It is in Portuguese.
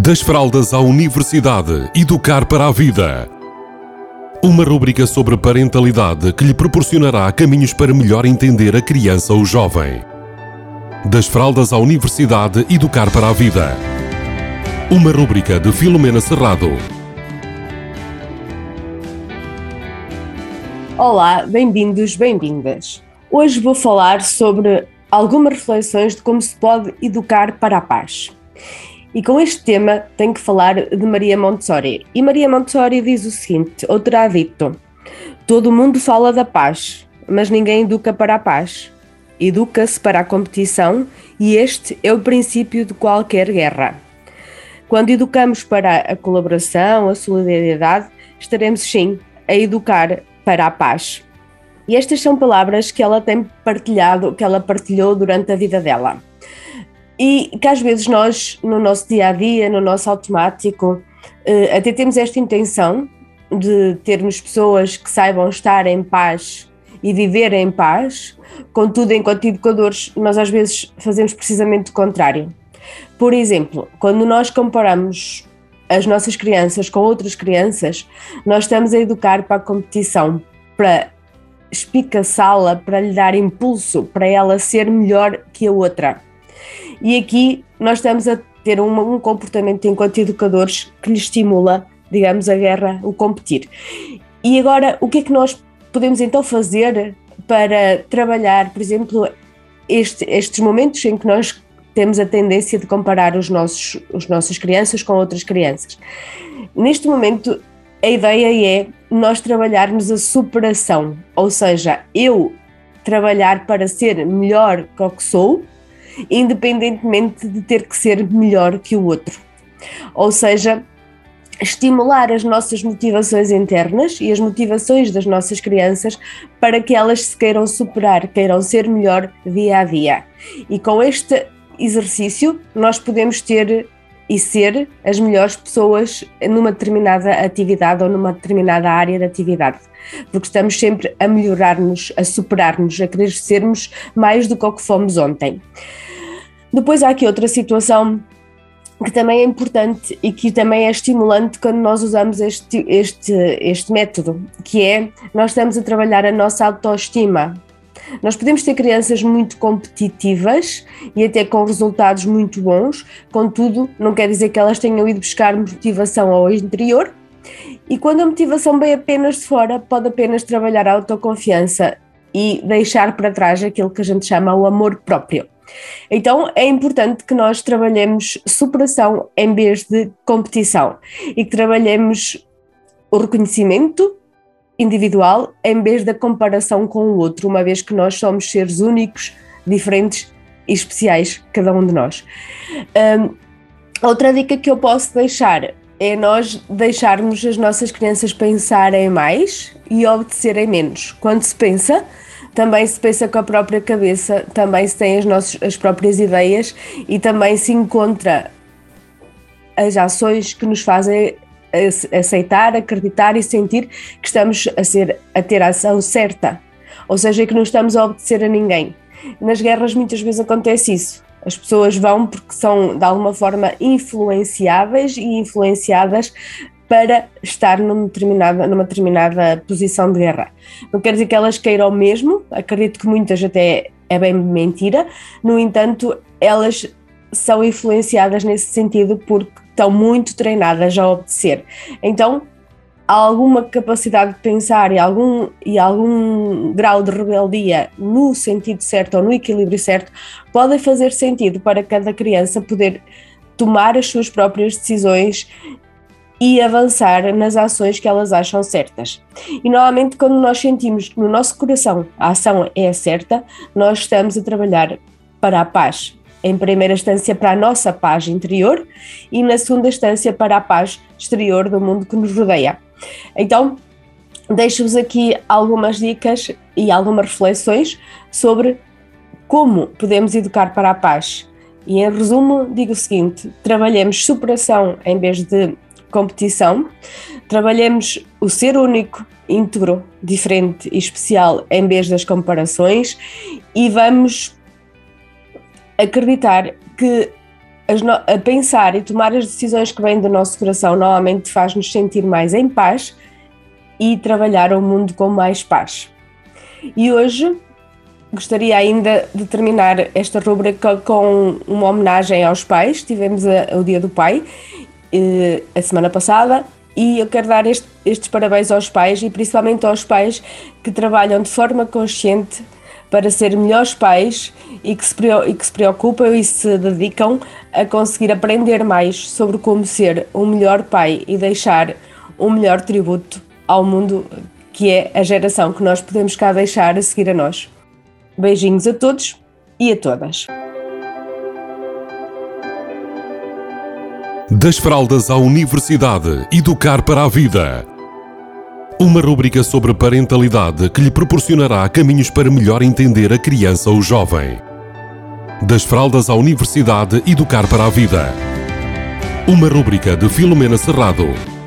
Das fraldas à universidade, educar para a vida. Uma rúbrica sobre parentalidade que lhe proporcionará caminhos para melhor entender a criança ou jovem. Das fraldas à universidade, educar para a vida. Uma rúbrica de Filomena Serrado. Olá, bem-vindos, bem-vindas. Hoje vou falar sobre algumas reflexões de como se pode educar para a paz. E com este tema tenho que falar de Maria Montessori. E Maria Montessori diz o seguinte, ou terá dito, todo mundo fala da paz, mas ninguém educa para a paz. Educa-se para a competição e este é o princípio de qualquer guerra. Quando educamos para a colaboração, a solidariedade, estaremos sim a educar para a paz. E estas são palavras que ela tem partilhado, que ela partilhou durante a vida dela. E que às vezes nós, no nosso dia a dia, no nosso automático, eh, até temos esta intenção de termos pessoas que saibam estar em paz e viver em paz, contudo, enquanto educadores, nós às vezes fazemos precisamente o contrário. Por exemplo, quando nós comparamos as nossas crianças com outras crianças, nós estamos a educar para a competição, para espicaçá-la, para lhe dar impulso, para ela ser melhor que a outra. E aqui nós estamos a ter um, comportamento enquanto educadores que lhe estimula, digamos, a guerra, o competir. E agora, o que é que nós podemos então fazer para trabalhar, por exemplo, este, estes momentos em que nós temos a tendência de comparar os nossos, os nossas crianças com outras crianças? Neste momento, a ideia é nós trabalharmos a superação, ou seja, eu trabalhar para ser melhor que o que sou, independentemente de ter que ser melhor que o outro. Ou seja, estimular as nossas motivações internas e as motivações das nossas crianças para que elas se queiram superar, queiram ser melhor dia a dia. E com este exercício, nós podemos ter e ser as melhores pessoas numa determinada atividade ou numa determinada área de atividade. Porque estamos sempre a melhorar-nos, a superar-nos, a querer sermos mais do que o que fomos ontem. Depois há aqui outra situação que também é importante e que também é estimulante quando nós usamos este, este, este método, que é nós estamos a trabalhar a nossa autoestima. Nós podemos ter crianças muito competitivas e até com resultados muito bons, contudo, não quer dizer que elas tenham ido buscar motivação ao interior. E quando a motivação vem apenas de fora, pode apenas trabalhar a autoconfiança e deixar para trás aquilo que a gente chama o amor próprio. Então é importante que nós trabalhemos superação em vez de competição e que trabalhemos o reconhecimento individual em vez da comparação com o outro, uma vez que nós somos seres únicos, diferentes e especiais, cada um de nós. Um, outra dica que eu posso deixar é nós deixarmos as nossas crianças pensarem mais e obedecerem menos. Quando se pensa, também se pensa com a própria cabeça, também se tem as, nossas, as próprias ideias e também se encontra as ações que nos fazem aceitar, acreditar e sentir que estamos a, ser, a ter a ação certa, ou seja, que não estamos a obedecer a ninguém. Nas guerras muitas vezes acontece isso. As pessoas vão porque são de alguma forma influenciáveis e influenciadas para estar numa determinada, numa determinada posição de guerra. Não quer dizer que elas queiram mesmo, acredito que muitas até é bem mentira, no entanto, elas são influenciadas nesse sentido porque estão muito treinadas a obedecer. Então, alguma capacidade de pensar e algum, e algum grau de rebeldia no sentido certo ou no equilíbrio certo podem fazer sentido para cada criança poder tomar as suas próprias decisões e avançar nas ações que elas acham certas. E normalmente, quando nós sentimos que no nosso coração a ação é certa, nós estamos a trabalhar para a paz. Em primeira instância, para a nossa paz interior e, na segunda instância, para a paz exterior do mundo que nos rodeia. Então, deixo-vos aqui algumas dicas e algumas reflexões sobre como podemos educar para a paz. E em resumo, digo o seguinte: trabalhemos superação em vez de competição, trabalhemos o ser único, íntegro, diferente e especial em vez das comparações e vamos acreditar que a pensar e tomar as decisões que vêm do nosso coração normalmente faz-nos sentir mais em paz e trabalhar o mundo com mais paz. E hoje gostaria ainda de terminar esta rubrica com uma homenagem aos pais. Tivemos a, o Dia do Pai eh, a semana passada e eu quero dar este, estes parabéns aos pais e principalmente aos pais que trabalham de forma consciente para ser melhores pais e que, se, e que se preocupam e se dedicam a conseguir aprender mais sobre como ser um melhor pai e deixar um melhor tributo ao mundo que é a geração que nós podemos cá deixar a seguir a nós. Beijinhos a todos e a todas. Das fraldas à universidade, educar para a vida. Uma rúbrica sobre parentalidade que lhe proporcionará caminhos para melhor entender a criança ou jovem. Das fraldas à universidade, educar para a vida. Uma rúbrica de Filomena Serrado